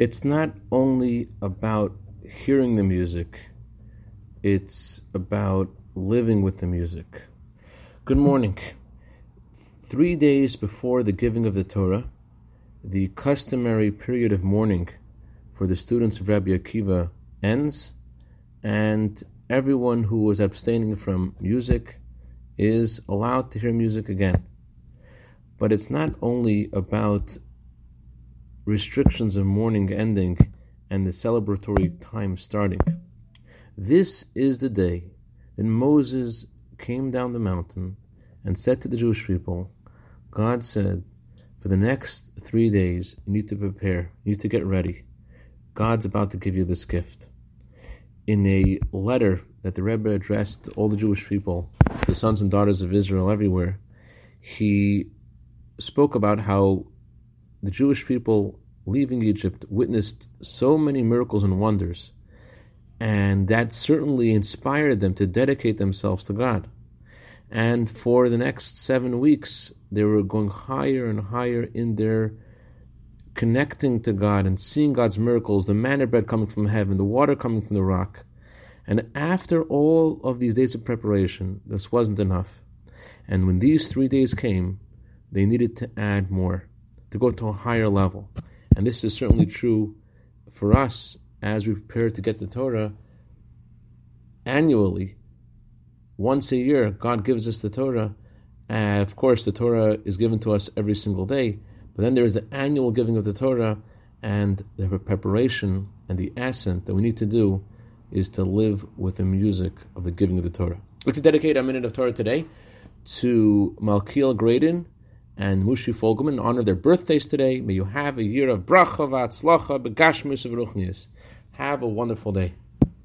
It's not only about hearing the music, it's about living with the music. Good morning. Three days before the giving of the Torah, the customary period of mourning for the students of Rabbi Akiva ends, and everyone who was abstaining from music is allowed to hear music again. But it's not only about restrictions of mourning ending and the celebratory time starting. This is the day that Moses came down the mountain and said to the Jewish people, God said, for the next three days, you need to prepare, you need to get ready. God's about to give you this gift. In a letter that the Rebbe addressed to all the Jewish people, the sons and daughters of Israel everywhere, he spoke about how the Jewish people leaving Egypt witnessed so many miracles and wonders, and that certainly inspired them to dedicate themselves to God. And for the next seven weeks, they were going higher and higher in their connecting to God and seeing God's miracles, the manna bread coming from heaven, the water coming from the rock. And after all of these days of preparation, this wasn't enough. And when these three days came, they needed to add more, to go to a higher level. And this is certainly true for us as we prepare to get the Torah annually. Once a year, God gives us the Torah. Uh, of course, the Torah is given to us every single day, but then there is the annual giving of the Torah, and the preparation and the ascent that we need to do is to live with the music of the giving of the Torah. I'd like to dedicate a minute of Torah today to Malkiel Graydon and Mushi Fogelman honor their birthdays today. May you have a year of bracha, v'atzlacha, begashmus, ruchnias. Have a wonderful day.